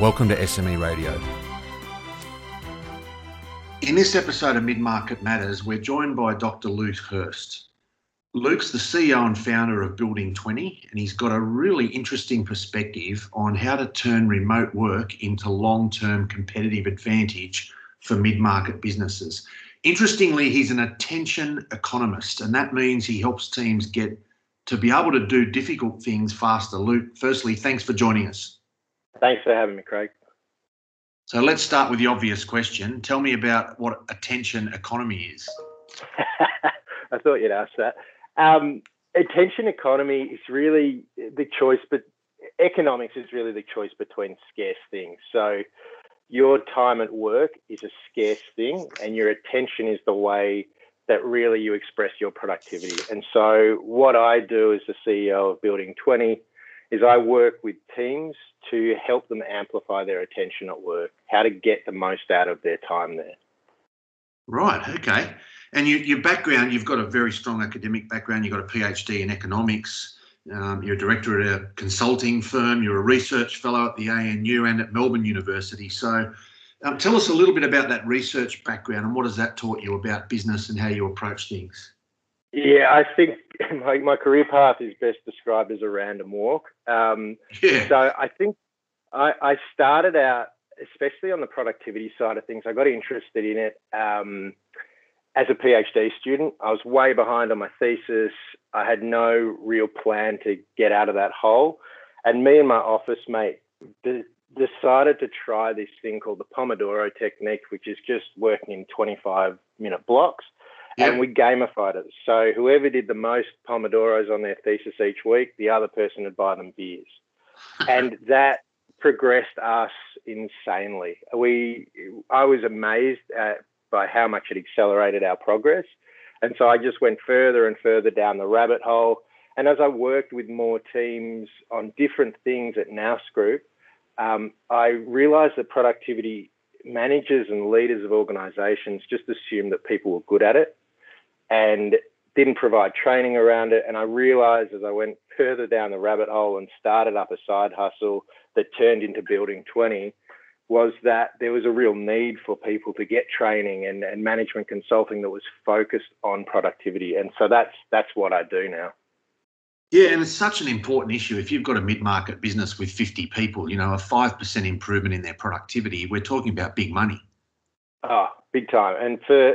Welcome to SME Radio. In this episode of Mid Market Matters, we're joined by Dr. Luke Hurst. Luke's the CEO and founder of Building 20, and he's got a really interesting perspective on how to turn remote work into long term competitive advantage for mid market businesses. Interestingly, he's an attention economist, and that means he helps teams get to be able to do difficult things faster. Luke, firstly, thanks for joining us. Thanks for having me, Craig. So let's start with the obvious question. Tell me about what attention economy is. I thought you'd ask that. Um, attention economy is really the choice, but economics is really the choice between scarce things. So your time at work is a scarce thing, and your attention is the way that really you express your productivity. And so, what I do as the CEO of Building 20 is I work with teams to help them amplify their attention at work, how to get the most out of their time there. Right. Okay. And you, your background, you've got a very strong academic background. You've got a PhD in economics. Um, you're a director at a consulting firm. You're a research fellow at the ANU and at Melbourne University. So, um, tell us a little bit about that research background and what has that taught you about business and how you approach things? Yeah, I think my, my career path is best described as a random walk. Um, yeah. So I think I, I, started out, especially on the productivity side of things, I got interested in it um, as a PhD student. I was way behind on my thesis. I had no real plan to get out of that hole. And me and my office mate decided to try this thing called the Pomodoro technique, which is just working in 25 minute blocks. And we gamified it. So whoever did the most Pomodoros on their thesis each week, the other person would buy them beers. and that progressed us insanely. We, I was amazed at, by how much it accelerated our progress. And so I just went further and further down the rabbit hole. And as I worked with more teams on different things at Nous Group, um, I realized that productivity managers and leaders of organizations just assume that people were good at it and didn't provide training around it. And I realized as I went further down the rabbit hole and started up a side hustle that turned into Building 20 was that there was a real need for people to get training and, and management consulting that was focused on productivity. And so that's that's what I do now. Yeah, and it's such an important issue. If you've got a mid-market business with 50 people, you know, a 5% improvement in their productivity, we're talking about big money. Oh, big time. And for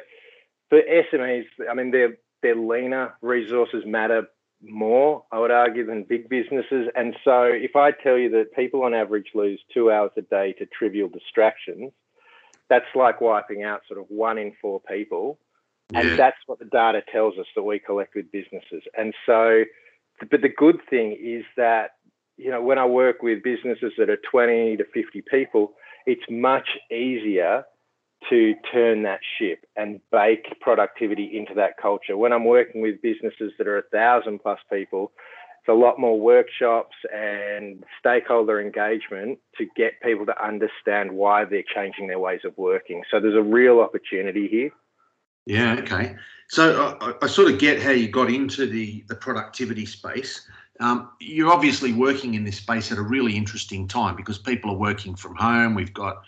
for SMEs, I mean, they're they're leaner. Resources matter more, I would argue, than big businesses. And so, if I tell you that people on average lose two hours a day to trivial distractions, that's like wiping out sort of one in four people. Yeah. And that's what the data tells us that we collect with businesses. And so but the good thing is that you know when I work with businesses that are 20 to 50 people, it's much easier to turn that ship and bake productivity into that culture. When I'm working with businesses that are a thousand plus people, it's a lot more workshops and stakeholder engagement to get people to understand why they're changing their ways of working. So there's a real opportunity here. Yeah, okay. So I, I, sort of get how you got into the, the productivity space. Um, you're obviously working in this space at a really interesting time because people are working from home. We've got uh,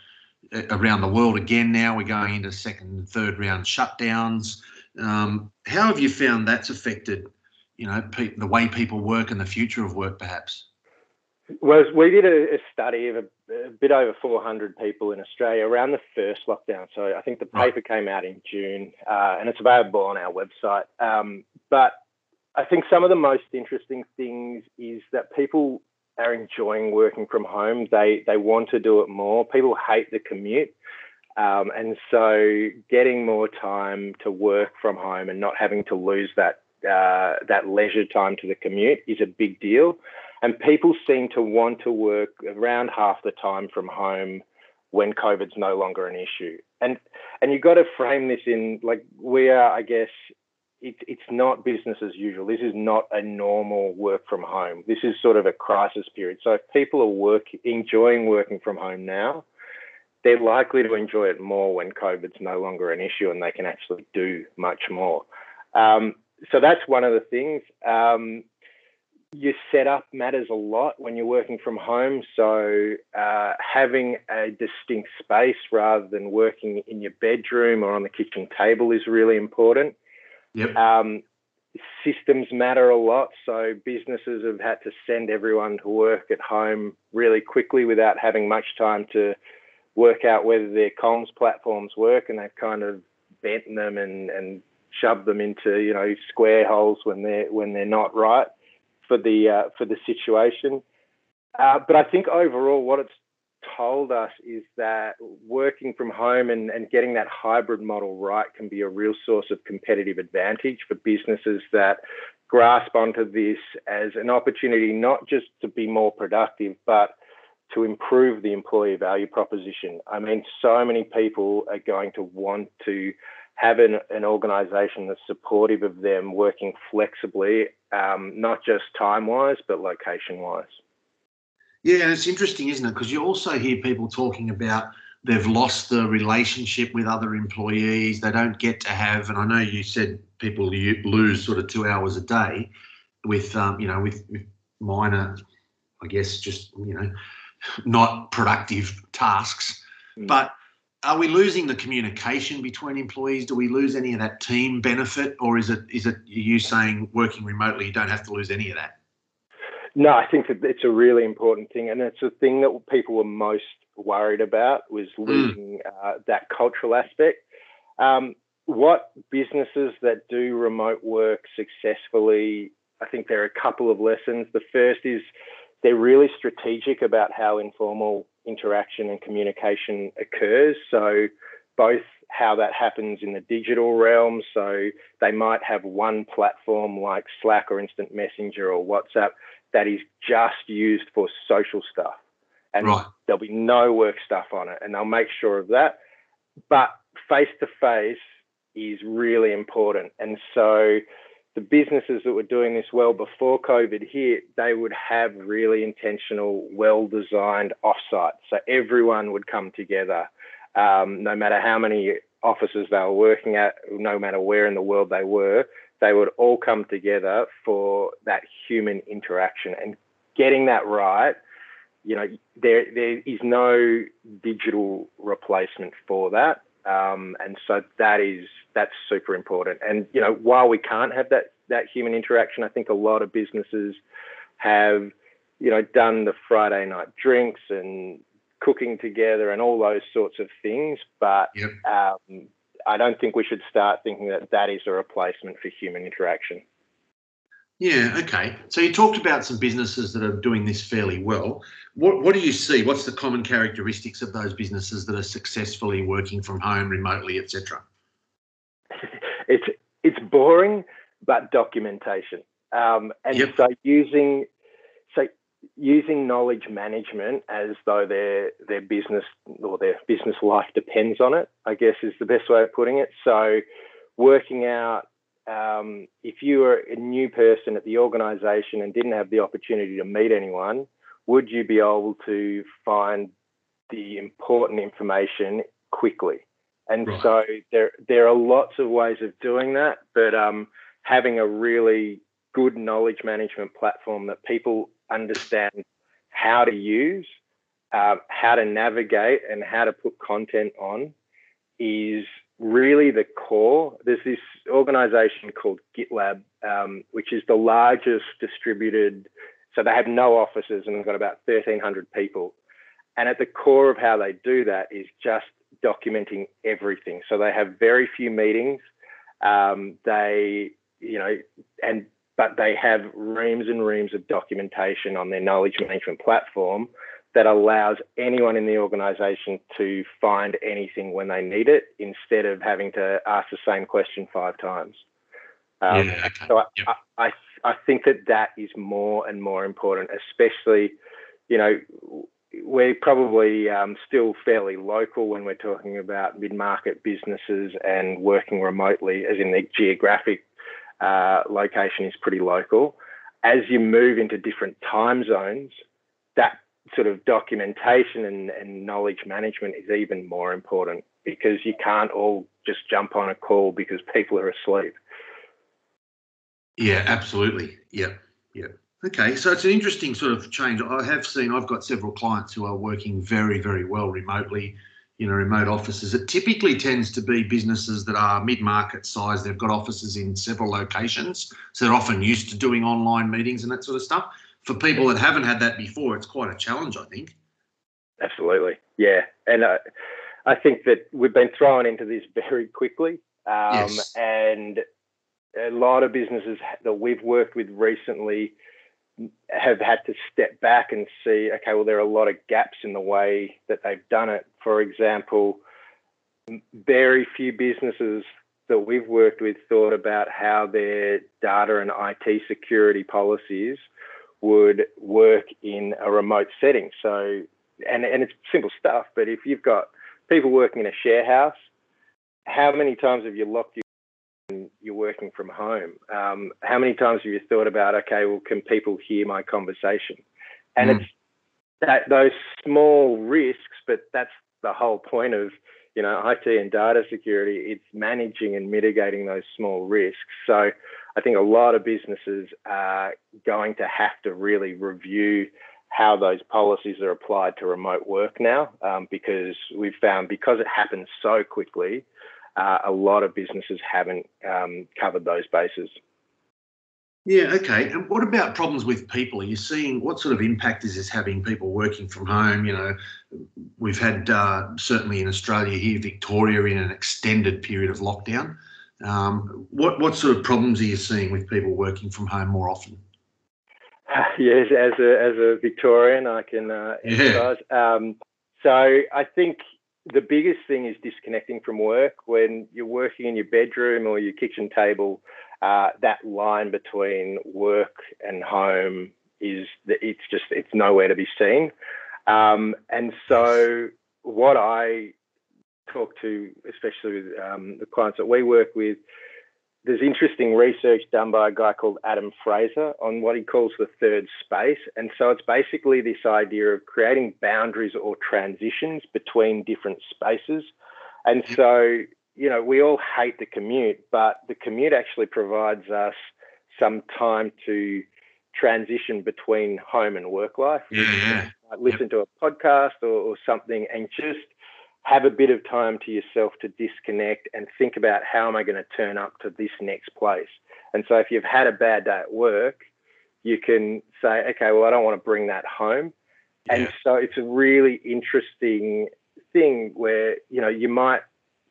around the world again now. We're going into second and third round shutdowns. Um, how have you found that's affected, you know, pe- the way people work and the future of work, perhaps? Well, we did a, a study of a, a, bit over 400 people in Australia around the first lockdown. So I think the paper came out in June, uh, and it's available on our website. Um, but I think some of the most interesting things is that people are enjoying working from home. They they want to do it more. People hate the commute. Um, and so getting more time to work from home and not having to lose that uh, that leisure time to the commute is a big deal. and people seem to want to work around half the time from home when COVID's no longer an issue. And and you've got to frame this in like we are, I guess, it, it's not business as usual. This is not a normal work from home. This is sort of a crisis period. So if people are work enjoying working from home now, they're likely to enjoy it more when COVID's no longer an issue and they can actually do much more. Um, so that's one of the things. Um, your setup matters a lot when you're working from home. So uh, having a distinct space rather than working in your bedroom or on the kitchen table is really important. Yep. Um, systems matter a lot. So businesses have had to send everyone to work at home really quickly without having much time to work out whether their comms platforms work, and they've kind of bent them and, and shoved them into you know square holes when they're when they're not right for the uh, for the situation. Uh, but I think overall, what it's told us is that working from home and, and getting that hybrid model right can be a real source of competitive advantage for businesses that grasp onto this as an opportunity not just to be more productive, but to improve the employee value proposition. I mean, so many people are going to want to have an, an organization that's supportive of them working flexibly, um, not just time wise, but location wise. Yeah, and it's interesting, isn't it? Because you also hear people talking about they've lost the relationship with other employees. They don't get to have, and I know you said people lose sort of two hours a day with, um, you know, with, with minor, I guess, just you know, not productive tasks. Mm. But are we losing the communication between employees? Do we lose any of that team benefit, or is it is it you saying working remotely you don't have to lose any of that? No, I think that it's a really important thing, and it's a thing that people were most worried about was hmm. losing mm. uh, that cultural aspect. Um, what businesses that do remote work successfully, I think there are a couple of lessons. The first is they're really strategic about how informal interaction and communication occurs. So, both how that happens in the digital realm. So, they might have one platform like Slack or Instant Messenger or WhatsApp that is just used for social stuff. And right. there'll be no work stuff on it. And they'll make sure of that. But face to face is really important. And so, the businesses that were doing this well before COVID hit, they would have really intentional, well designed offsites. So everyone would come together, um, no matter how many offices they were working at, no matter where in the world they were, they would all come together for that human interaction. And getting that right, you know, there there is no digital replacement for that. Um, and so that is that's super important. And you know, while we can't have that that human interaction, I think a lot of businesses have you know done the Friday night drinks and cooking together and all those sorts of things. But yep. um, I don't think we should start thinking that that is a replacement for human interaction. Yeah, okay. So you talked about some businesses that are doing this fairly well. What, what do you see? What's the common characteristics of those businesses that are successfully working from home, remotely, etc.? it's it's boring, but documentation. Um, and yep. so using using knowledge management as though their their business or their business life depends on it, I guess is the best way of putting it. So working out um, if you were a new person at the organization and didn't have the opportunity to meet anyone, would you be able to find the important information quickly? And right. so there there are lots of ways of doing that, but um, having a really good knowledge management platform that people understand how to use, uh, how to navigate, and how to put content on is really the core. There's this organization called GitLab, um, which is the largest distributed, so they have no offices and they've got about 1,300 people. And at the core of how they do that is just documenting everything. So they have very few meetings. Um, they, you know, and but they have reams and reams of documentation on their knowledge management platform that allows anyone in the organization to find anything when they need it instead of having to ask the same question five times. Um, yeah, okay. So I, yep. I, I think that that is more and more important, especially, you know, we're probably um, still fairly local when we're talking about mid-market businesses and working remotely, as in the geographic uh, location is pretty local. As you move into different time zones, that sort of documentation and, and knowledge management is even more important because you can't all just jump on a call because people are asleep. Yeah, absolutely. Yeah, yeah. Okay, so it's an interesting sort of change. I have seen, I've got several clients who are working very, very well remotely, you know, remote offices. It typically tends to be businesses that are mid market size. They've got offices in several locations. So they're often used to doing online meetings and that sort of stuff. For people that haven't had that before, it's quite a challenge, I think. Absolutely. Yeah. And uh, I think that we've been thrown into this very quickly. Um, yes. And a lot of businesses that we've worked with recently have had to step back and see, okay, well, there are a lot of gaps in the way that they've done it. For example, very few businesses that we've worked with thought about how their data and IT security policies would work in a remote setting. So, and, and it's simple stuff, but if you've got people working in a share house, how many times have you locked your you're working from home. Um, how many times have you thought about, okay, well, can people hear my conversation? And mm. it's that those small risks, but that's the whole point of you know IT and data security. It's managing and mitigating those small risks. So I think a lot of businesses are going to have to really review how those policies are applied to remote work now, um, because we've found because it happens so quickly uh, a lot of businesses haven't um, covered those bases. Yeah, okay. And what about problems with people? Are you seeing what sort of impact is this having people working from home? You know, we've had uh, certainly in Australia here, Victoria, in an extended period of lockdown. Um, what what sort of problems are you seeing with people working from home more often? Uh, yes, as a as a Victorian, I can uh. Yeah. Um, so I think the biggest thing is disconnecting from work when you're working in your bedroom or your kitchen table. Uh, that line between work and home is it's just it's nowhere to be seen. Um, and so what I talk to, especially with um, the clients that we work with, there's interesting research done by a guy called Adam Fraser on what he calls the third space. And so it's basically this idea of creating boundaries or transitions between different spaces. And so, you know, we all hate the commute, but the commute actually provides us some time to transition between home and work life. Yeah, yeah. Listen yep. to a podcast or, or something and just have a bit of time to yourself to disconnect and think about how am I going to turn up to this next place. And so if you've had a bad day at work, you can say, okay, well, I don't want to bring that home. Yeah. And so it's a really interesting thing where, you know, you might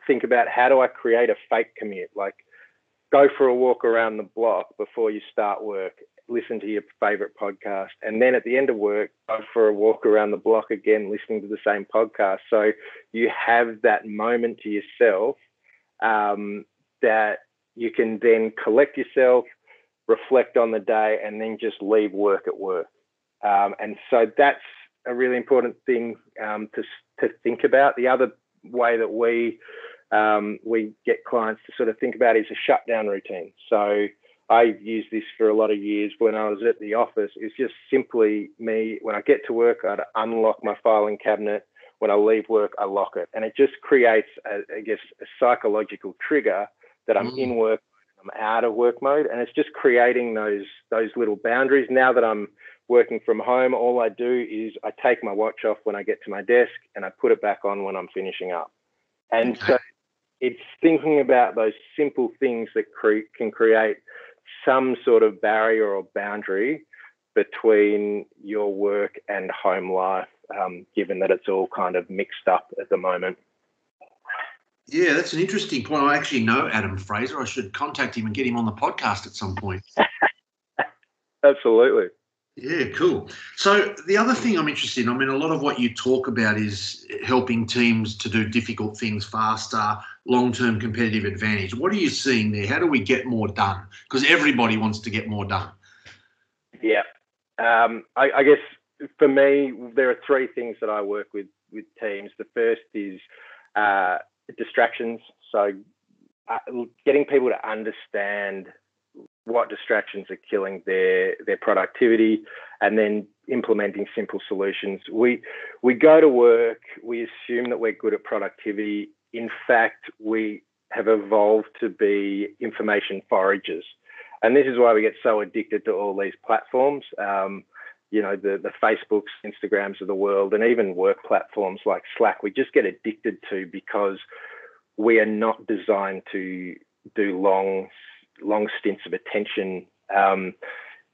think about how do I create a fake commute? Like go for a walk around the block before you start work listen to your favorite podcast, and then at the end of work, go for a walk around the block again, listening to the same podcast. So you have that moment to yourself um, that you can then collect yourself, reflect on the day, and then just leave work at work. Um, and so that's a really important thing um, to to think about. The other way that we um, we get clients to sort of think about is a shutdown routine. So I used this for a lot of years when I was at the office. It's just simply me, when I get to work, I'd unlock my filing cabinet. When I leave work, I lock it. And it just creates, a, I guess, a psychological trigger that I'm mm. in work, I'm out of work mode. And it's just creating those, those little boundaries. Now that I'm working from home, all I do is I take my watch off when I get to my desk and I put it back on when I'm finishing up. And so it's thinking about those simple things that cre- can create some sort of barrier or boundary between your work and home life, um, given that it's all kind of mixed up at the moment. Yeah, that's an interesting point. I actually know Adam Fraser. I should contact him and get him on the podcast at some point. Absolutely. Yeah, cool. So the other thing I'm interested in, I mean, a lot of what you talk about is helping teams to do difficult things faster, long-term competitive advantage. What are you seeing there? How do we get more done? Because everybody wants to get more done. Yeah. Um, I, I, guess for me, there are three things that I work with with teams. The first is uh, distractions. So uh, getting people to understand what distractions are killing their their productivity and then implementing simple solutions we we go to work we assume that we're good at productivity in fact we have evolved to be information foragers. And this is why we get so addicted to all these platforms. Um, you know the the facebooks instagrams of the world and even work platforms like slack we just get addicted to because we are not designed to do long long stints of attention. Um,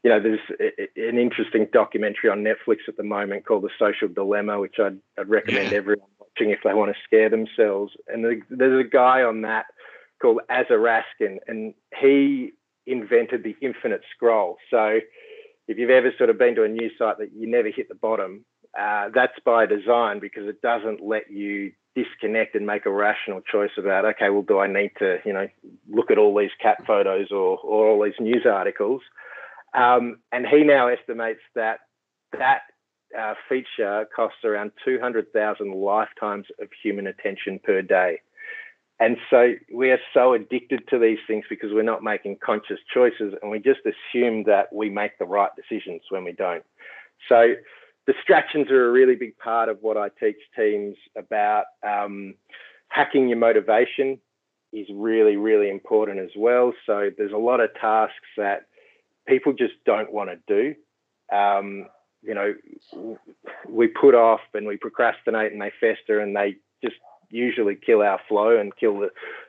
you know, there's an interesting documentary on Netflix at the moment called The Social Dilemma, which I'd, I'd recommend everyone if they want to scare themselves. And there's a guy on that called Aza Raskin, and he invented the infinite scroll. So if you've ever sort of been to a news site that you never hit the bottom, uh, that's by design because it doesn't let you disconnect and make a rational choice about okay well do i need to you know look at all these cat photos or, or all these news articles um, and he now estimates that that uh, feature costs around 200,000 lifetimes of human attention per day. And so we are so addicted to these things because we're not making conscious choices and we just assume that we make the right decisions when we don't. So distractions are a really big part of what I teach teams about. Um, hacking your motivation is really, really important as well. So there's a lot of tasks that people just don't want to do. Um, you know, we put off and we procrastinate and they fester and they just usually kill our flow and kill the,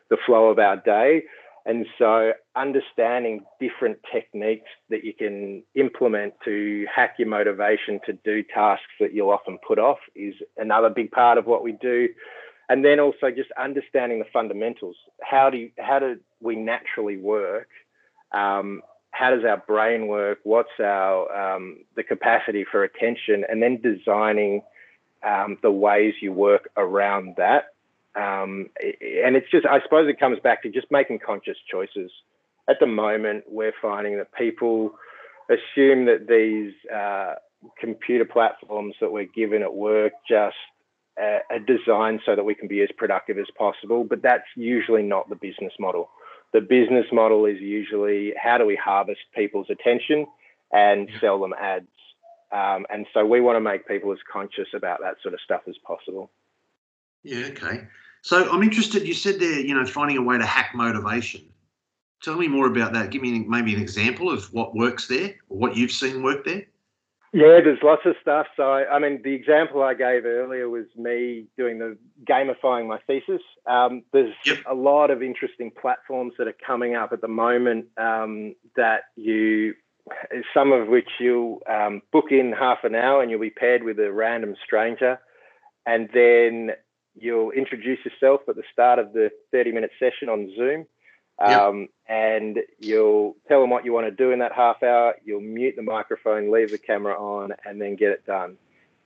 the flow of our day. And so, understanding different techniques that you can implement to hack your motivation to do tasks that you'll often put off is another big part of what we do. And then also just understanding the fundamentals. How do you, how do we naturally work? Um, how does our brain work? What's our um, the capacity for attention? And then designing um, the ways you work around that um, and it's just, I suppose it comes back to just making conscious choices. At the moment, we're finding that people assume that these uh, computer platforms that we're given at work just uh, are designed so that we can be as productive as possible, but that's usually not the business model. The business model is usually how do we harvest people's attention and sell them ads. Um, and so we want to make people as conscious about that sort of stuff as possible. Yeah, okay. So I'm interested. You said there, you know, finding a way to hack motivation. Tell me more about that. Give me maybe an example of what works there, or what you've seen work there. Yeah, there's lots of stuff. So, I mean, the example I gave earlier was me doing the gamifying my thesis. Um, there's yep. a lot of interesting platforms that are coming up at the moment um, that you, some of which you'll um, book in half an hour and you'll be paired with a random stranger. And then you'll introduce yourself at the start of the 30 minute session on Zoom. Um, yep. And you'll tell them what you want to do in that half hour. You'll mute the microphone, leave the camera on, and then get it done.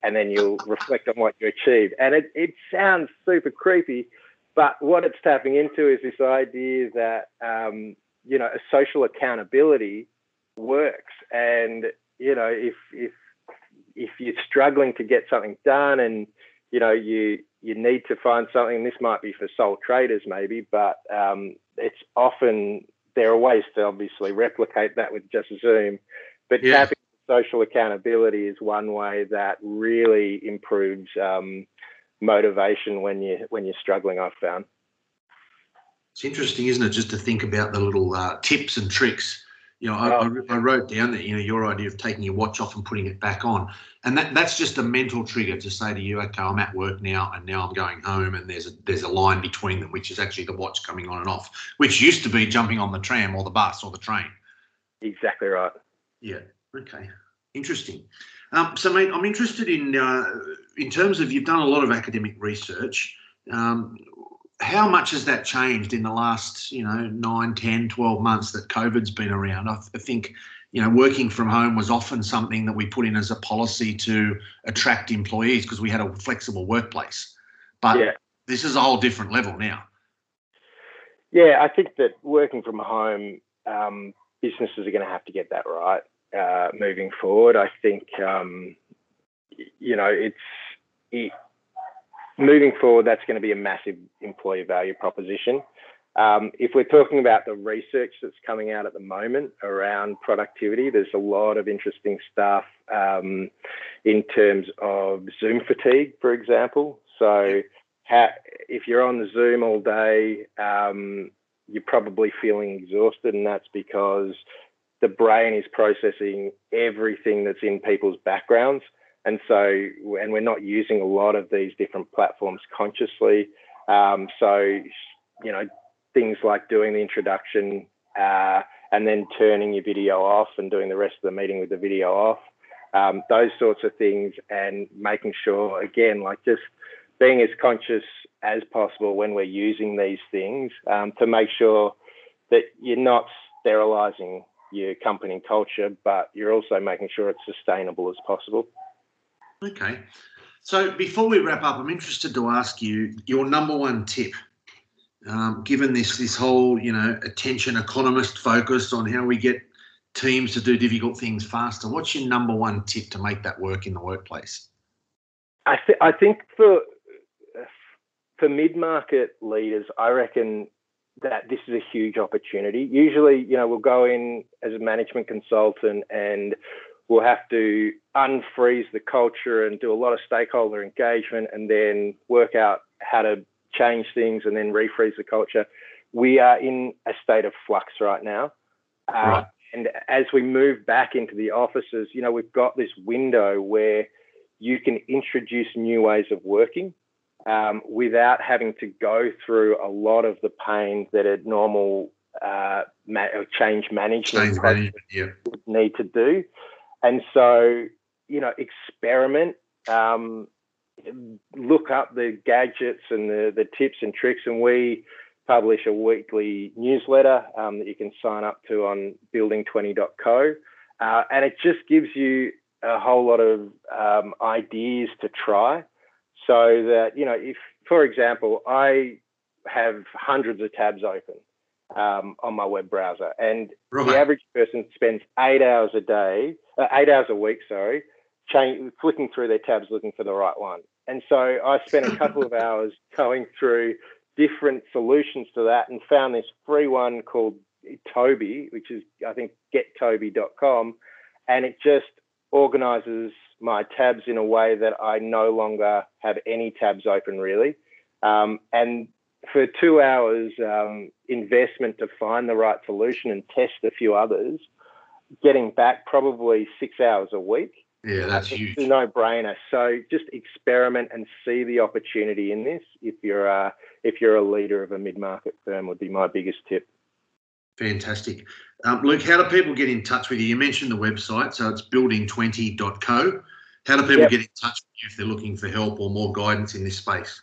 And then you'll reflect on what you achieved. And it, it sounds super creepy, but what it's tapping into is this idea that, um, you know, a social accountability works. And, you know, if, if, if you're struggling to get something done and, you know, you, you need to find something. This might be for sole traders, maybe, but um, it's often there are ways to obviously replicate that with just Zoom. But yeah. tapping social accountability is one way that really improves um, motivation when you when you're struggling. I've found. It's interesting, isn't it, just to think about the little uh, tips and tricks you know, I, oh. I, I, wrote down that you know your idea of taking your watch off and putting it back on, and that that's just a mental trigger to say to you, okay, I'm at work now, and now I'm going home, and there's a there's a line between them, which is actually the watch coming on and off, which used to be jumping on the tram or the bus or the train. Exactly right. Yeah. Okay. Interesting. Um, so, mate, I'm interested in uh, in terms of you've done a lot of academic research. Um, how much has that changed in the last, you know, 9, 10, 12 months that COVID's been around? I, I think, you know, working from home was often something that we put in as a policy to attract employees because we had a flexible workplace. But yeah. this is a whole different level now. Yeah, I think that working from home, um, businesses are going to have to get that right. uh, moving forward. I think um, you know it's it, moving forward. That's going to be a massive employee value proposition. Um, if we're talking about the research that's coming out at the moment around productivity, there's a lot of interesting stuff um, in terms of Zoom fatigue, for example. So, how, if you're on the Zoom all day, um, you're probably feeling exhausted, and that's because the brain is processing everything that's in people's backgrounds. And so, and we're not using a lot of these different platforms consciously. Um, so, you know, things like doing the introduction uh, and then turning your video off and doing the rest of the meeting with the video off, um, those sorts of things, and making sure, again, like just being as conscious as possible when we're using these things um, to make sure that you're not sterilizing your company culture, but you're also making sure it's sustainable as possible. Okay. So before we wrap up, I'm interested to ask you your number one tip. Um, given this this whole you know attention economist focus on how we get teams to do difficult things faster, what's your number one tip to make that work in the workplace? I, th- I think for for mid market leaders, I reckon that this is a huge opportunity. Usually, you know, we'll go in as a management consultant and we'll have to unfreeze the culture and do a lot of stakeholder engagement and then work out how to change things and then refreeze the culture. We are in a state of flux right now. Uh, right. And as we move back into the offices, you know, we've got this window where you can introduce new ways of working um, without having to go through a lot of the pain that a normal uh, ma- change management, change management yeah. need to do. And so, you know, experiment, um, look up the gadgets and the, the tips and tricks. And we publish a weekly newsletter um, that you can sign up to on building20.co. Uh, and it just gives you a whole lot of um, ideas to try so that, you know, if, for example, I have hundreds of tabs open um, on my web browser, and right. the average person spends eight hours a day, uh, eight hours a week, sorry, change, flicking through their tabs looking for the right one. And so I spent a couple of hours going through different solutions to that and found this free one called Toby, which is, I think, gettoby.com. And it just organizes my tabs in a way that I no longer have any tabs open really. Um, and for two hours um, investment to find the right solution and test a few others, getting back probably six hours a week. Yeah, that's huge. It's a no-brainer. So just experiment and see the opportunity in this. If you're a, if you're a leader of a mid-market firm, would be my biggest tip. Fantastic. Um, Luke, how do people get in touch with you? You mentioned the website, so it's building20.co. How do people yep. get in touch with you if they're looking for help or more guidance in this space?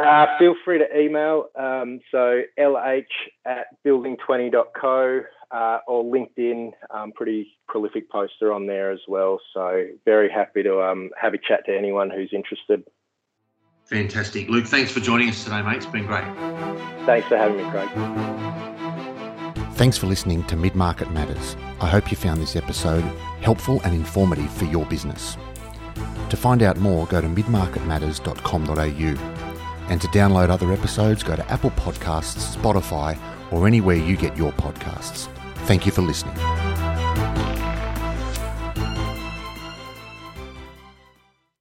Uh, feel free to email. Um, so lh at building20.co uh, or LinkedIn. I'm pretty prolific poster on there as well. So very happy to um, have a chat to anyone who's interested. Fantastic. Luke, thanks for joining us today, mate. It's been great. Thanks for having me, Craig. Thanks for listening to Mid Market Matters. I hope you found this episode helpful and informative for your business. To find out more, go to midmarketmatters.com.au. And to download other episodes, go to Apple Podcasts, Spotify, or anywhere you get your podcasts. Thank you for listening.